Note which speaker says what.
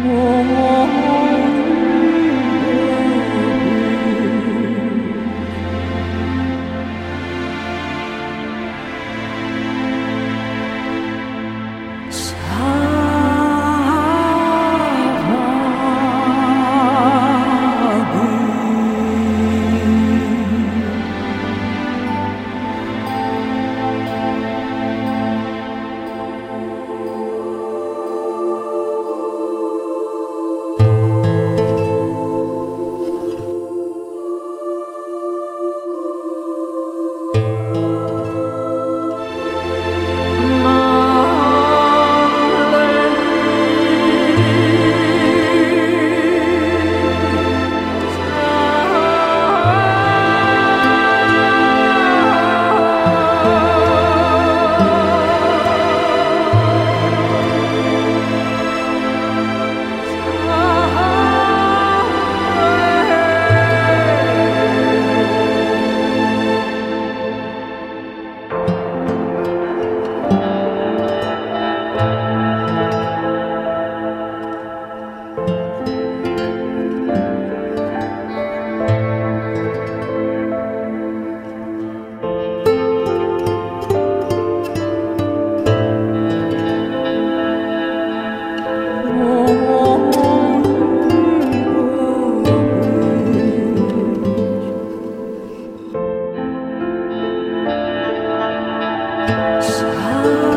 Speaker 1: more. Ah.